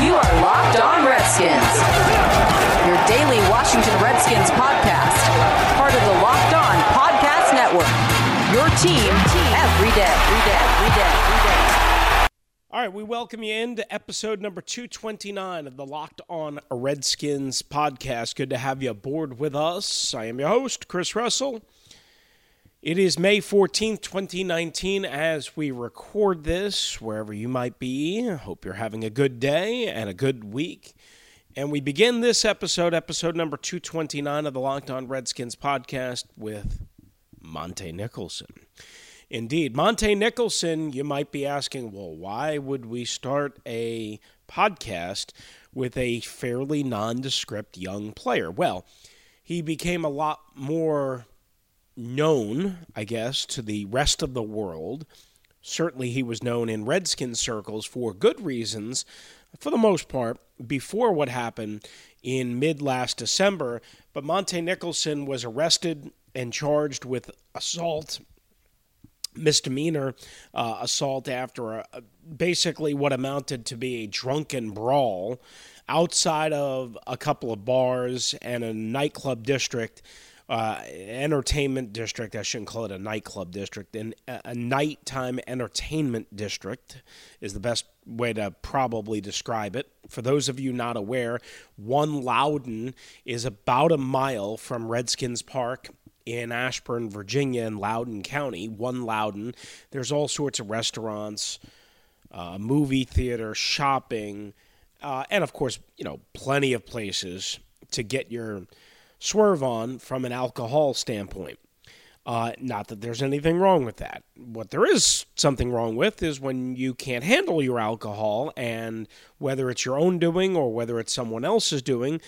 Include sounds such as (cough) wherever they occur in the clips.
You are Locked On Redskins, your daily Washington Redskins podcast, part of the Locked On Podcast Network. Your team every day, every day, every day, every day. All right, we welcome you into episode number 229 of the Locked On Redskins podcast. Good to have you aboard with us. I am your host, Chris Russell. It is May 14th, 2019, as we record this, wherever you might be. Hope you're having a good day and a good week. And we begin this episode, episode number 229 of the Locked On Redskins podcast, with Montae Nicholson. Indeed, Montae Nicholson, you might be asking, well, why would we start a podcast with a fairly nondescript young player? Well, he became a lot more known, I guess, to the rest of the world. Certainly, he was known in Redskin circles for good reasons, for the most part, before what happened in mid last December. But Montae Nicholson was arrested and charged with assault, misdemeanor uh, assault after a, basically what amounted to be a drunken brawl outside of a couple of bars and a nightclub district uh, entertainment district. I shouldn't call it a nightclub district. And a, nighttime entertainment district is the best way to probably describe it. For those of you not aware, One Loudoun is about a mile from Redskins Park in Ashburn, Virginia, in Loudoun County. One Loudoun. There's all sorts of restaurants, uh, movie theater, shopping, uh, and of course, you know, plenty of places to get your swerve on from an alcohol standpoint. Uh, not that there's anything wrong with that. What there is something wrong with is when you can't handle your alcohol, and whether it's your own doing or whether it's someone else's doing,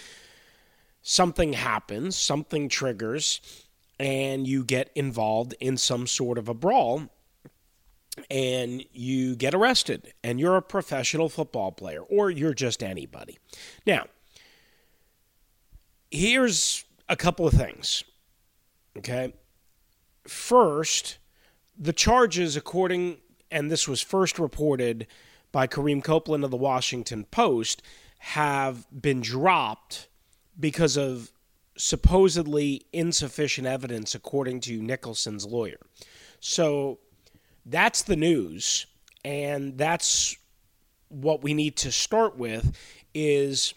something happens, something triggers, and you get involved in some sort of a brawl and you get arrested and you're a professional football player or you're just anybody. Now, here's a couple of things. Okay. First, the charges, according, and this was first reported by Kareem Copeland of the Washington Post, have been dropped because of supposedly insufficient evidence, according to Nicholson's lawyer. So that's the news, and that's what we need to start with is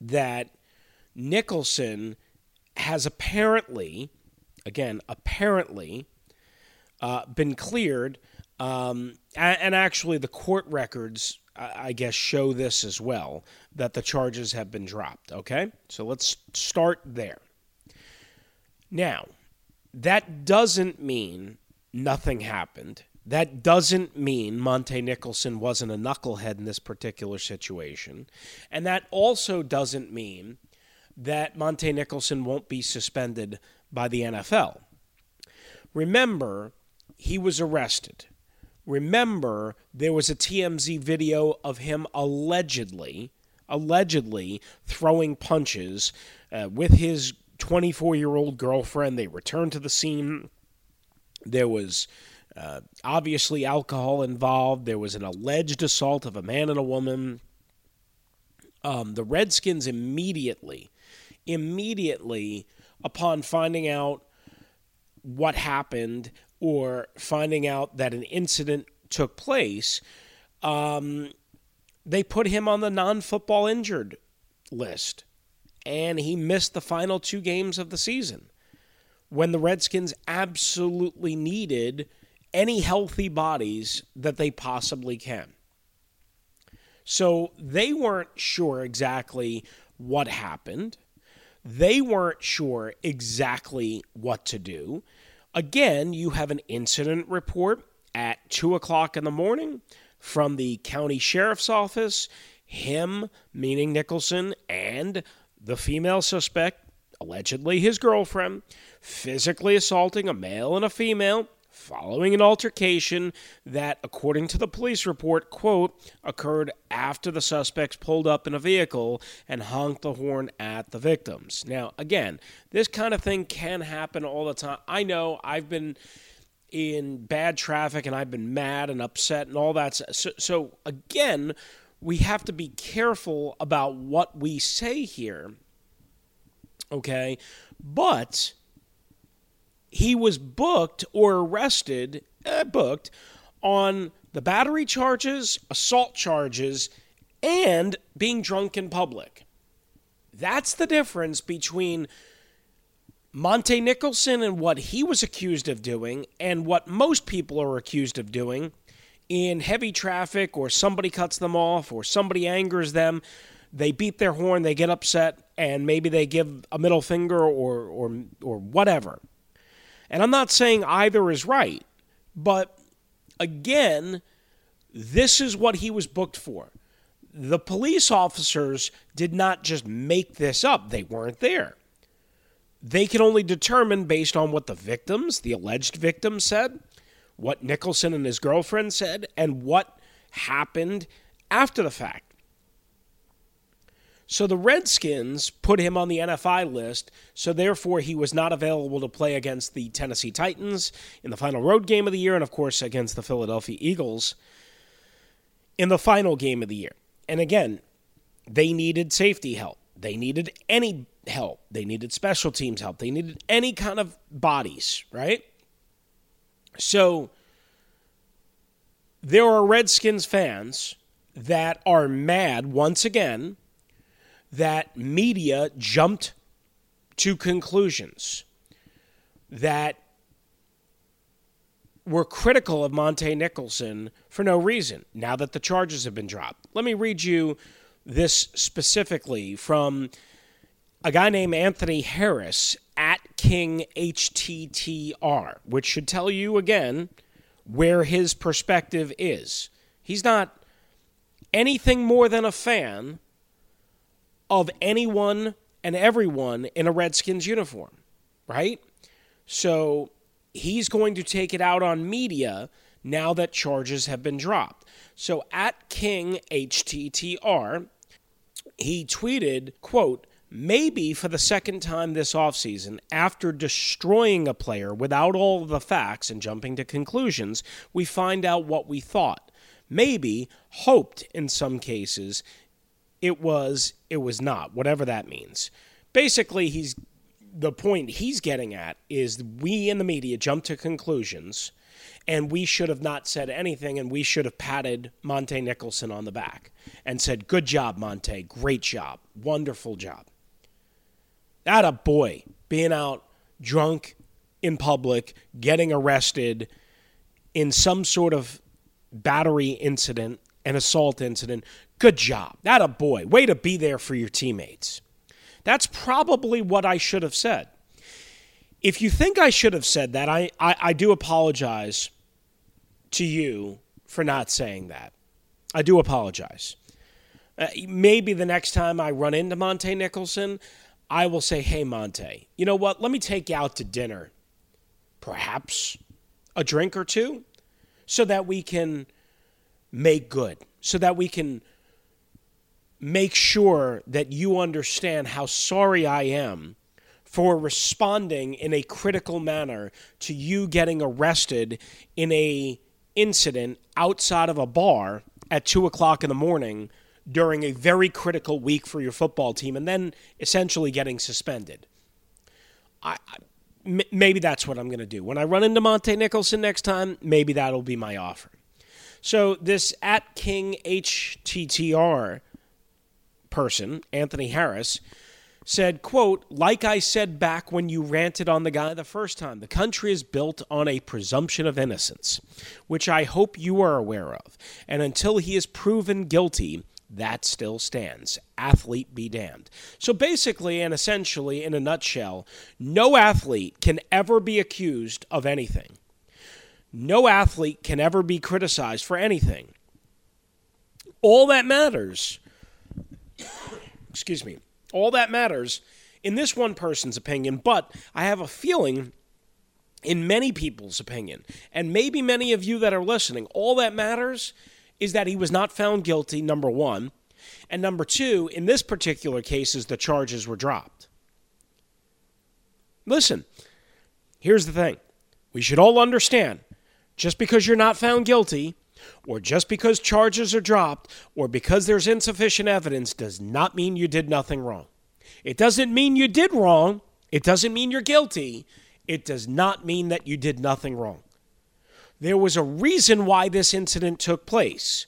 that Nicholson has apparently, again, apparently, uh, been cleared. Um, and, actually, the court records, I guess, show this as well that the charges have been dropped. Okay? So let's start there. Now, that doesn't mean nothing happened. That doesn't mean Montae Nicholson wasn't a knucklehead in this particular situation. And that also doesn't mean that Montae Nicholson won't be suspended by the NFL. Remember, he was arrested. Remember, there was a TMZ video of him allegedly, allegedly throwing punches uh, with his 24 year old girlfriend. They returned to the scene. There was uh, obviously alcohol involved. There was an alleged assault of a man and a woman. Um, the Redskins immediately immediately upon finding out what happened or finding out that an incident took place, um, they put him on the non football injured list. And he missed the final two games of the season when the Redskins absolutely needed any healthy bodies that they possibly can. So they weren't sure exactly what happened. They weren't sure exactly what to do. Again, you have an incident report at 2 o'clock in the morning from the county sheriff's office. him, meaning Nicholson, and the female suspect, allegedly his girlfriend, physically assaulting a male and a female following an altercation that, according to the police report, quote, occurred after the suspects pulled up in a vehicle and honked the horn at the victims. Now, again, this kind of thing can happen all the time. I know I've been in bad traffic and I've been mad and upset and all that. So, so again, we have to be careful about what we say here. Okay? But he was booked or arrested, uh, booked on the battery charges, assault charges, and being drunk in public. That's the difference between Monte Nicholson and what he was accused of doing and what most people are accused of doing in heavy traffic or somebody cuts them off or somebody angers them. They beat their horn, they get upset, and maybe they give a middle finger or, or, or whatever. And I'm not saying either is right, but again, this is what he was booked for. The police officers did not just make this up, they weren't there. They can only determine based on what the victims, the alleged victims, said, what Nicholson and his girlfriend said, and what happened after the fact. So the Redskins put him on the NFI list, so therefore he was not available to play against the Tennessee Titans in the final road game of the year, and of course against the Philadelphia Eagles in the final game of the year. And again, they needed safety help. They needed any help. They needed special teams help. They needed any kind of bodies, right? So there are Redskins fans that are mad once again that media jumped to conclusions that were critical of Montae Nicholson for no reason now that the charges have been dropped. Let me read you this specifically from a guy named Anthony Harris at King HTTR, which should tell you again where his perspective is. He's not anything more than a fan of anyone and everyone in a Redskins uniform, right? So he's going to take it out on media now that charges have been dropped. So at King HTTR, he tweeted, quote, maybe for the second time this offseason, after destroying a player without all the facts and jumping to conclusions, we find out what we thought. Maybe, hoped in some cases, it was it was not whatever that means. Basically he's the point he's getting at is we in the media jump to conclusions and we should have not said anything and we should have patted Montae Nicholson on the back and said good job Montae. Great job. Wonderful job. That a boy being out drunk in public getting arrested in some sort of battery incident an assault incident Good job. That a boy. Way to be there for your teammates. That's probably what I should have said. If you think I should have said that, I, I, I do apologize to you for not saying that. I do apologize. Uh, maybe the next time I run into Montae Nicholson, I will say, hey, Montae, you know what? Let me take you out to dinner. Perhaps a drink or two so that we can make good, so that we can make sure that you understand how sorry I am for responding in a critical manner to you getting arrested in a incident outside of a bar at two o'clock in the morning during a very critical week for your football team and then essentially getting suspended. I, maybe that's what I'm going to do. When I run into Montae Nicholson next time, maybe that'll be my offer. So this at King HTTR person, Anthony Harris, said, quote, like I said back when you ranted on the guy the first time, the country is built on a presumption of innocence, which I hope you are aware of. And until he is proven guilty, that still stands. Athlete be damned. So basically and essentially, in a nutshell, no athlete can ever be accused of anything. No athlete can ever be criticized for anything. All that matters (coughs) excuse me. All that matters in this one person's opinion, but I have a feeling in many people's opinion, and maybe many of you that are listening, all that matters is that he was not found guilty, number one. And number two, in this particular case, is the charges were dropped. Listen, here's the thing we should all understand just because you're not found guilty, or just because charges are dropped, or because there's insufficient evidence, does not mean you did nothing wrong. It doesn't mean you did wrong. It doesn't mean you're guilty. It does not mean that you did nothing wrong. There was a reason why this incident took place.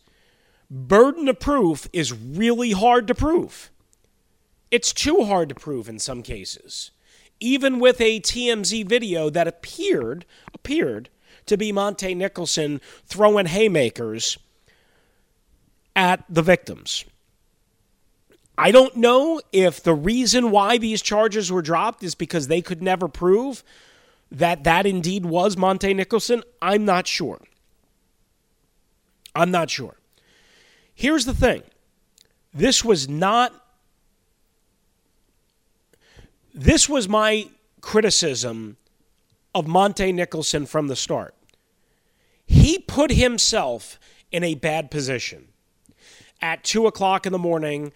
Burden of proof is really hard to prove. It's too hard to prove in some cases. Even with a TMZ video that appeared appeared to be Montae Nicholson throwing haymakers at the victims. I don't know if the reason why these charges were dropped is because they could never prove that that indeed was Montae Nicholson. I'm not sure. I'm not sure. Here's the thing this was not, this was my criticism of Montae Nicholson from the start. He put himself in a bad position. At 2 o'clock in the morning,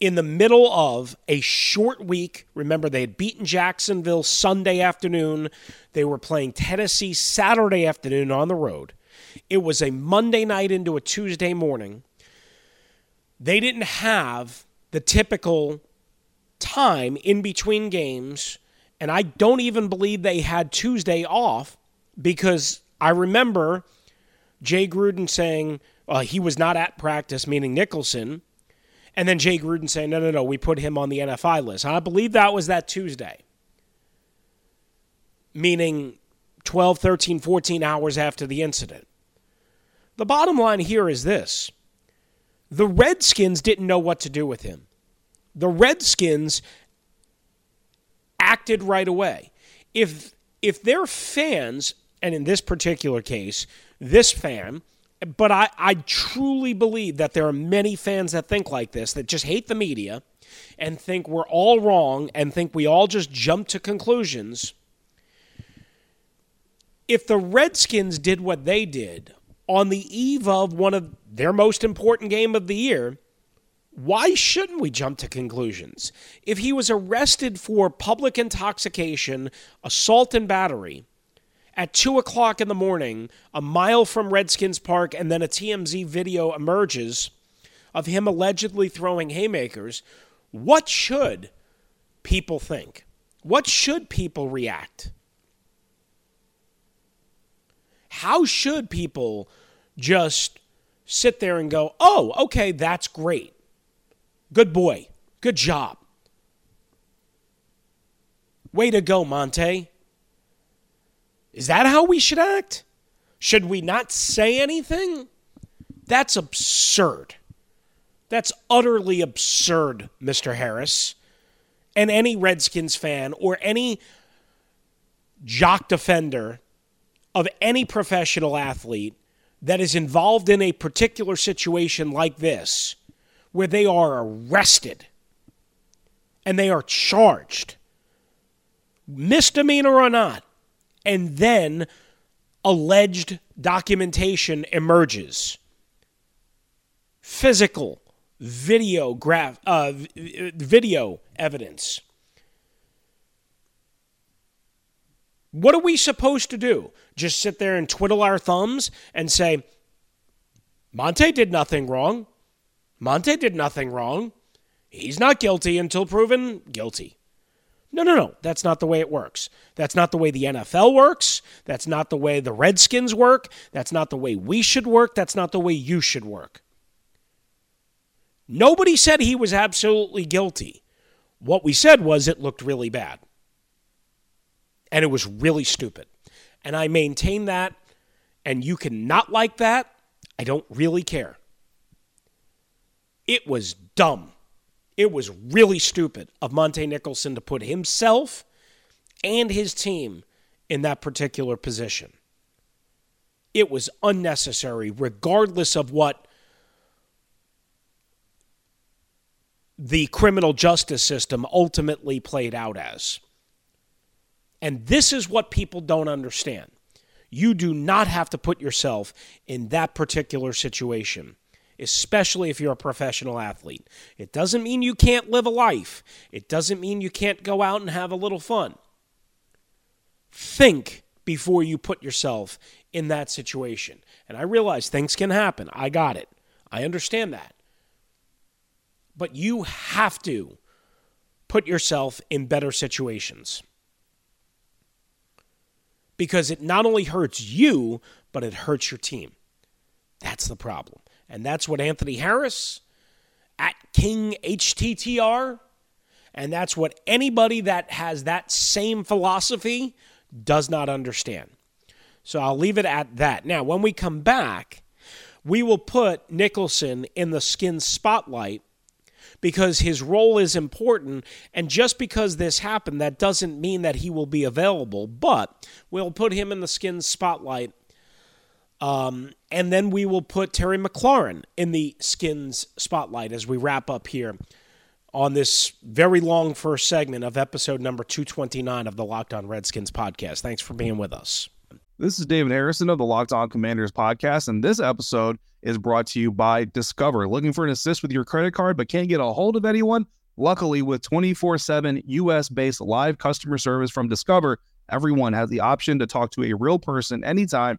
in the middle of a short week. Remember, they had beaten Jacksonville Sunday afternoon. They were playing Tennessee Saturday afternoon on the road. It was a Monday night into a Tuesday morning. They didn't have the typical time in between games. And I don't even believe they had Tuesday off because I remember Jay Gruden saying uh, he was not at practice, meaning Nicholson and then Jay Gruden saying, no, no, no, we put him on the NFI list. And I believe that was that Tuesday, meaning 12, 13, 14 hours after the incident. The bottom line here is this the Redskins didn't know what to do with him. The Redskins acted right away. If if their fans, and in this particular case, this fan but I, I truly believe that there are many fans that think like this, that just hate the media and think we're all wrong and think we all just jump to conclusions. If the Redskins did what they did on the eve of one of their most important game of the year, why shouldn't we jump to conclusions? If he was arrested for public intoxication, assault, and battery, at 2 o'clock in the morning, a mile from Redskins Park, and then a TMZ video emerges of him allegedly throwing haymakers, what should people think? What should people react? How should people just sit there and go, oh, okay, that's great. Good boy. Good job. Way to go, Montae. Is that how we should act? Should we not say anything? That's absurd. That's utterly absurd, Mr. Harris. And any Redskins fan or any jock defender of any professional athlete that is involved in a particular situation like this, where they are arrested and they are charged, misdemeanor or not, and then alleged documentation emerges. Physical video graph uh, video evidence. What are we supposed to do? Just sit there and twiddle our thumbs and say, Montae did nothing wrong. Montae did nothing wrong. He's not guilty until proven guilty. No, no, no. That's not the way it works. That's not the way the NFL works. That's not the way the Redskins work. That's not the way we should work. That's not the way you should work. Nobody said he was absolutely guilty. What we said was it looked really bad. And it was really stupid. And I maintain that. And you can not like that. I don't really care. It was dumb. It was really stupid of Montae Nicholson to put himself and his team in that particular position. It was unnecessary, regardless of what the criminal justice system ultimately played out as. And this is what people don't understand. You do not have to put yourself in that particular situation, especially if you're a professional athlete. It doesn't mean you can't live a life, it doesn't mean you can't go out and have a little fun. Think before you put yourself in that situation. And I realize things can happen. I got it. I understand that. But you have to put yourself in better situations. Because it not only hurts you, but it hurts your team. That's the problem. And that's what Anthony Harris at King HTTR, and that's what anybody that has that same philosophy does not understand. So I'll leave it at that. Now, when we come back, we will put Nicholson in the skin spotlight because his role is important. And just because this happened, that doesn't mean that he will be available, but we'll put him in the skin spotlight. Um, and then we will put Terry McLaurin in the skins spotlight as we wrap up here on this very long first segment of episode number 229 of the Locked On Redskins podcast. Thanks for being with us. This is David Harrison of the Locked On Commanders podcast, and this episode is brought to you by Discover. Looking for an assist with your credit card but can't get a hold of anyone? Luckily, with 24 7 US based live customer service from Discover, everyone has the option to talk to a real person anytime,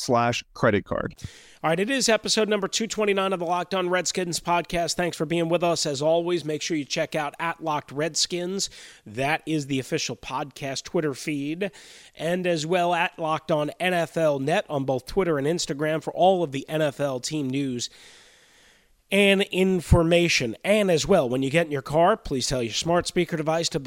slash credit card. All right, it is episode number 229 of the Locked On Redskins podcast. Thanks for being with us. As always, make sure you check out at Locked Redskins. That is the official podcast Twitter feed. And as well at Locked On NFL Net on both Twitter and Instagram for all of the NFL team news and information. And as well, when you get in your car, please tell your smart speaker device to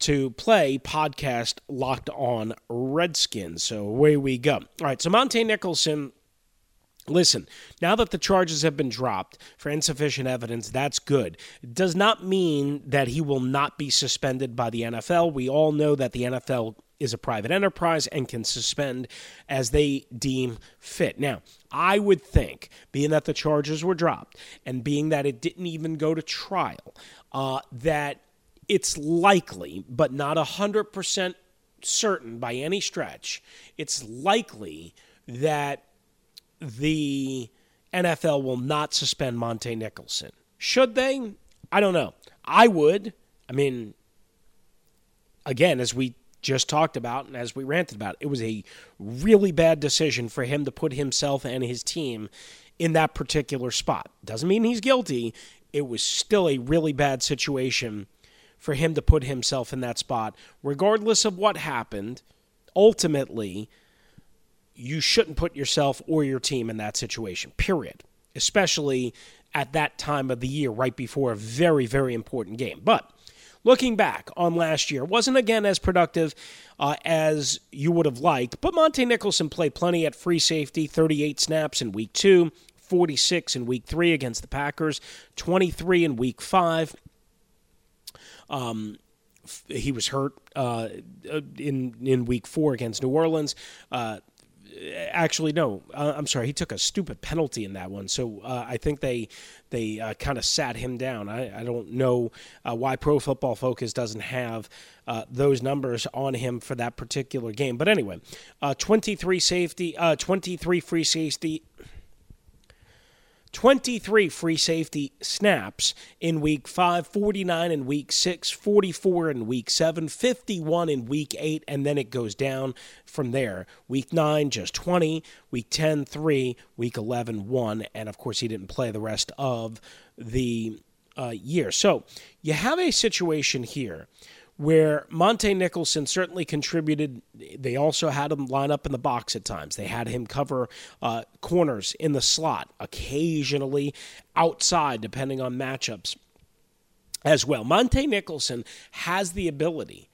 to play podcast Locked On Redskins. So away we go. All right, so Montae Nicholson. Listen, now that the charges have been dropped for insufficient evidence, that's good. It does not mean that he will not be suspended by the NFL. We all know that the NFL is a private enterprise and can suspend as they deem fit. Now, I would think, being that the charges were dropped and being that it didn't even go to trial, uh, that it's likely, but not 100% certain by any stretch, it's likely that the NFL will not suspend Montae Nicholson. Should they? I don't know. I would. I mean, again, as we just talked about and as we ranted about, it was a really bad decision for him to put himself and his team in that particular spot. Doesn't mean he's guilty. It was still a really bad situation for him to put himself in that spot. Regardless of what happened, ultimately, you shouldn't put yourself or your team in that situation, period. Especially at that time of the year, right before a very, very important game. But looking back on last year, wasn't again as productive uh, as you would have liked, but Montae Nicholson played plenty at free safety, 38 snaps in week two. 46 in week three against the Packers, 23 in week five. Um, he was hurt uh, in in week four against New Orleans. Uh, actually, no, uh, I'm sorry. He took a stupid penalty in that one, so uh, I think they they uh, kind of sat him down. I, I don't know uh, why Pro Football Focus doesn't have those numbers on him for that particular game. But anyway, 23 safety, 23 free safety 23 free safety snaps in week 5, 49 in week 6, 44 in week 7, 51 in week 8, and then it goes down from there. Week 9, just 20, week 10, 3, week 11, 1, and of course, he didn't play the rest of the uh, year. So you have a situation here where Montae Nicholson certainly contributed. They also had him line up in the box at times. They had him cover uh, corners in the slot, occasionally outside, depending on matchups as well. Montae Nicholson has the ability,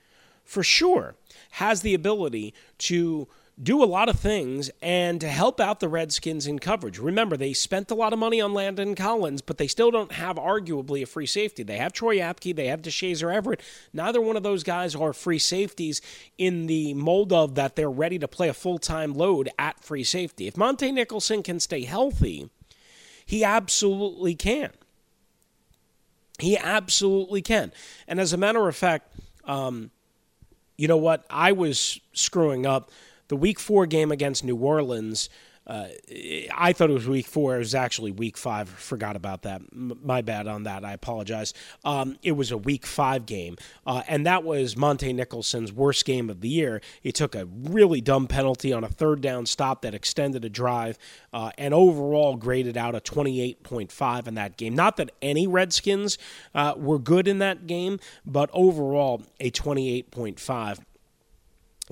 for sure, has the ability to do a lot of things and to help out the Redskins in coverage. Remember, they spent a lot of money on Landon Collins, but they still don't have arguably a free safety. They have Troy Apke, they have Deshazor Everett. Neither one of those guys are free safeties in the mold of that they're ready to play a full time load at free safety. If Montae Nicholson can stay healthy, he absolutely can. He absolutely can. And as a matter of fact, um, you know what? I was screwing up the week four game against New Orleans. Uh, I thought it was week four. It was actually week five. Forgot about that. M- my bad on that. I apologize. Um, it was a week five game, uh, and that was Montae Nicholson's worst game of the year. He took a really dumb penalty on a third down stop that extended a drive, uh, and overall graded out a 28.5 in that game. Not that any Redskins uh, were good in that game, but overall a 28.5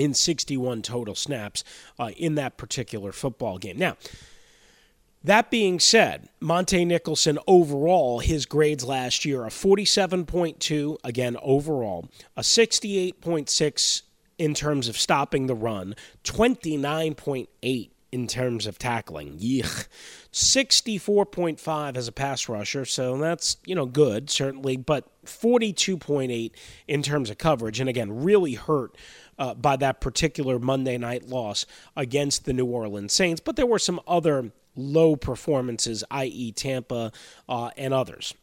in 61 total snaps uh, in that particular football game. Now, that being said, Montae Nicholson overall, his grades last year a 47.2, again overall, a 68.6 in terms of stopping the run, 29.8 in terms of tackling. Yuck. 64.5 as a pass rusher, so that's, you know, good, certainly, but 42.8 in terms of coverage. And again, really hurt uh, by that particular Monday night loss against the New Orleans Saints. But there were some other low performances, i.e., Tampa uh, and others.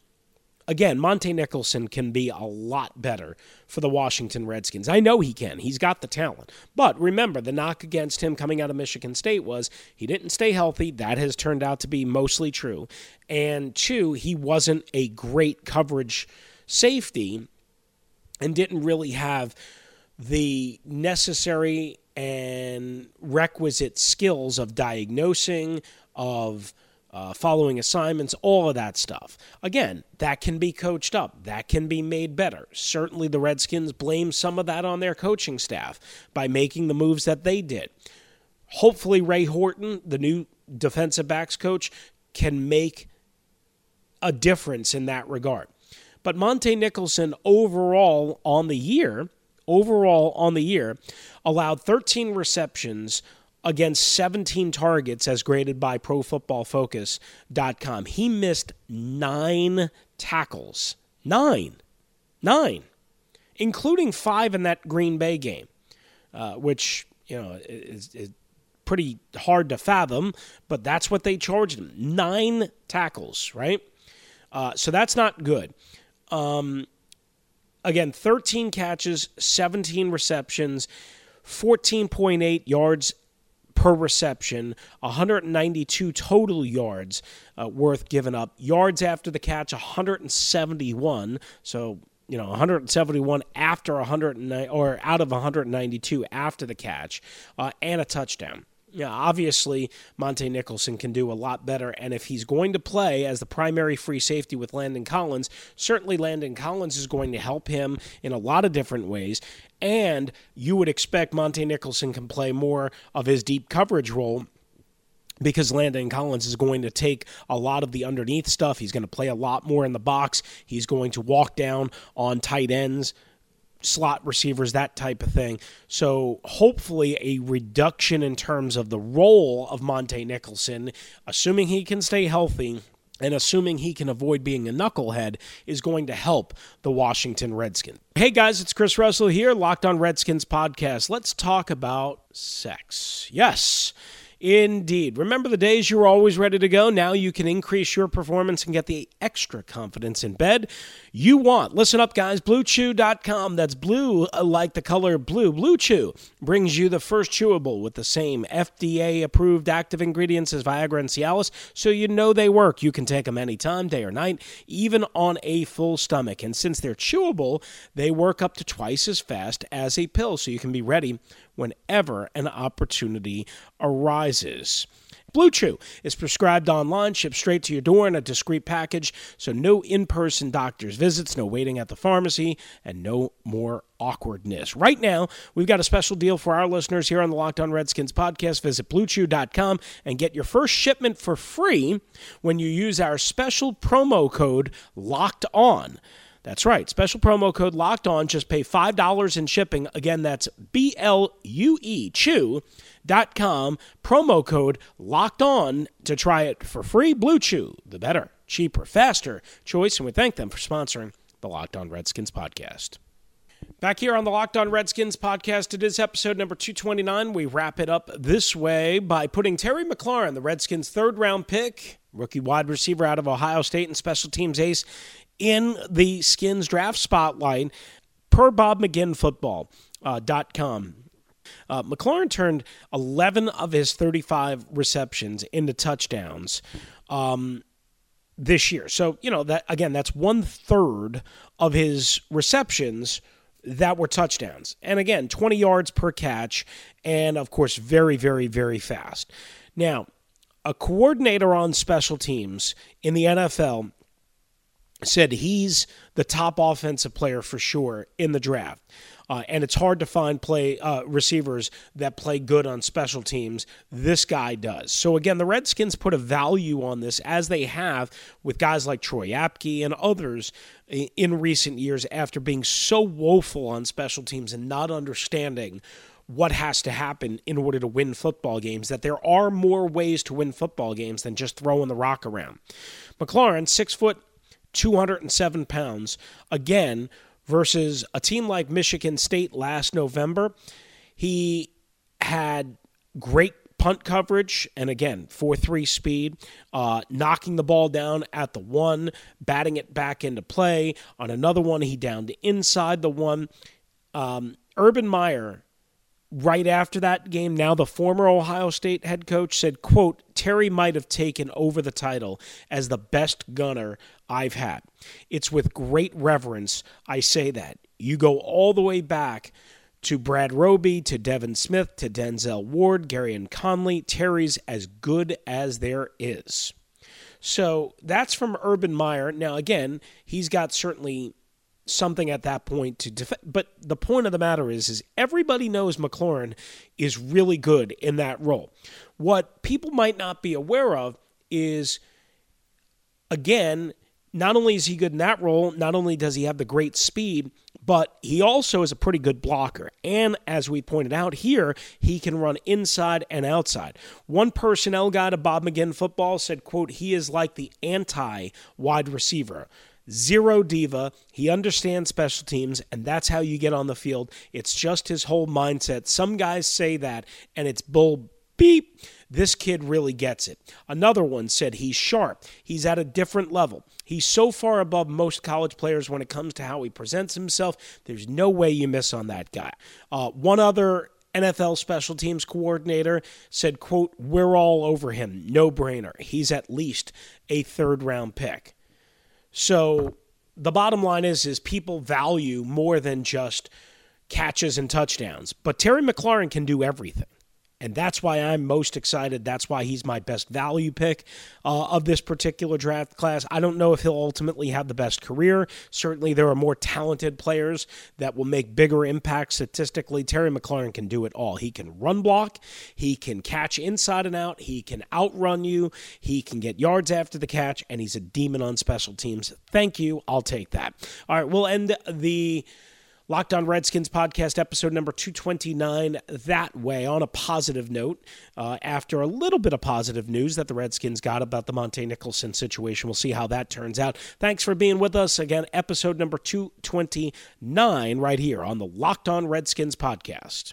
Again, Montae Nicholson can be a lot better for the Washington Redskins. I know he can. He's got the talent. But remember, the knock against him coming out of Michigan State was he didn't stay healthy. That has turned out to be mostly true. And two, he wasn't a great coverage safety and didn't really have the necessary and requisite skills of diagnosing, of uh, following assignments, all of that stuff. Again, that can be coached up. That can be made better. Certainly, the Redskins blame some of that on their coaching staff by making the moves that they did. Hopefully, Ray Horton, the new defensive backs coach, can make a difference in that regard. But Montae Nicholson, overall on the year, overall on the year, allowed 13 receptions against 17 targets as graded by profootballfocus.com. He missed nine tackles. Nine. Nine. Including five in that Green Bay game, uh, which, you know, is, is pretty hard to fathom, but that's what they charged him. Nine tackles, right? Uh, so that's not good. Um, again, 13 catches, 17 receptions, 14.8 yards per reception, 192 total yards uh, worth given up. Yards after the catch, 171. So you know 171 after 109 or out of 192 after the catch, uh, and a touchdown yeah, obviously Montae Nicholson can do a lot better. And if he's going to play as the primary free safety with Landon Collins, certainly Landon Collins is going to help him in a lot of different ways. And you would expect Montae Nicholson can play more of his deep coverage role because Landon Collins is going to take a lot of the underneath stuff. He's going to play a lot more in the box. He's going to walk down on tight ends slot receivers, that type of thing. So hopefully a reduction in terms of the role of Montae Nicholson, assuming he can stay healthy and assuming he can avoid being a knucklehead, is going to help the Washington Redskins. Hey guys, it's Chris Russell here, Locked on Redskins podcast. Let's talk about sex. Yes. Indeed. Remember the days you were always ready to go? Now you can increase your performance and get the extra confidence in bed you want. Listen up, guys. BlueChew.com. That's blue uh, like the color blue. Blue Chew brings you the first chewable with the same FDA approved active ingredients as Viagra and Cialis, so you know they work. You can take them anytime, day or night, even on a full stomach. And since they're chewable, they work up to twice as fast as a pill, so you can be ready whenever an opportunity arises. Blue Chew is prescribed online, shipped straight to your door in a discreet package, so no in person doctor's visits, no waiting at the pharmacy, and no more awkwardness. Right now, we've got a special deal for our listeners here on the Locked On Redskins podcast. Visit BlueChew.com and get your first shipment for free when you use our special promo code Locked On. That's right. Special promo code locked on. Just pay $5 in shipping. Again, that's B L U E Chew.com. Promo code locked on to try it for free. Blue Chew, the better, cheaper, faster choice. And we thank them for sponsoring the Locked On Redskins podcast. Back here on the Locked On Redskins podcast, it is episode number 229. We wrap it up this way by putting Terry McLaurin, the Redskins' third round pick, rookie wide receiver out of Ohio State and special teams ace, in the Skins draft spotlight per Bob McGinn Football.com. Uh, uh, McLaurin turned 11 of his 35 receptions into touchdowns. Um, this year. So, you know, that again, that's one third of his receptions that were touchdowns. And again, 20 yards per catch, and of course, very, very, very fast. Now, a coordinator on special teams in the NFL said he's the top offensive player for sure in the draft. Uh, and it's hard to find play uh, receivers that play good on special teams. This guy does. So again, the Redskins put a value on this as they have with guys like Troy Apke and others in recent years after being so woeful on special teams and not understanding what has to happen in order to win football games, that there are more ways to win football games than just throwing the rock around. McLaurin, six foot, 207 pounds, again, versus a team like Michigan State last November. He had great punt coverage and again 4-3 speed uh, knocking the ball down at the one batting it back into play on another one he downed inside the one um, urban meyer right after that game now the former ohio state head coach said quote terry might have taken over the title as the best gunner I've had. It's with great reverence I say that. You go all the way back to Brad Roby, to Devin Smith, to Denzel Ward, Gareon Conley. Terry's as good as there is. So that's from Urban Meyer. Now, again, he's got certainly something at that point to defend. But the point of the matter is, is everybody knows McLaurin is really good in that role. What people might not be aware of is, again, not only is he good in that role, not only does he have the great speed, but he also is a pretty good blocker. And as we pointed out here, he can run inside and outside. One personnel guy to Bob McGinn football said, quote, he is like the anti wide receiver. Zero diva. He understands special teams, and that's how you get on the field. It's just his whole mindset. Some guys say that, and it's bull beep. This kid really gets it. Another one said he's sharp. He's at a different level. He's so far above most college players when it comes to how he presents himself. There's no way you miss on that guy. Uh, one other NFL special teams coordinator said, quote, we're all over him. No brainer. He's at least a third round pick. So the bottom line is is people value more than just catches and touchdowns. But Terry McLaurin can do everything. And that's why I'm most excited. That's why he's my best value pick uh, of this particular draft class. I don't know if he'll ultimately have the best career. Certainly, there are more talented players that will make bigger impacts statistically. Terry McLaurin can do it all. He can run block, he can catch inside and out, he can outrun you, he can get yards after the catch, and he's a demon on special teams. Thank you. I'll take that. All right, we'll end the Locked on Redskins podcast, episode number 229, that way, on a positive note, uh, after a little bit of positive news that the Redskins got about the Montae Nicholson situation. We'll see how that turns out. Thanks for being with us. Again, episode number 229, right here on the Locked on Redskins podcast.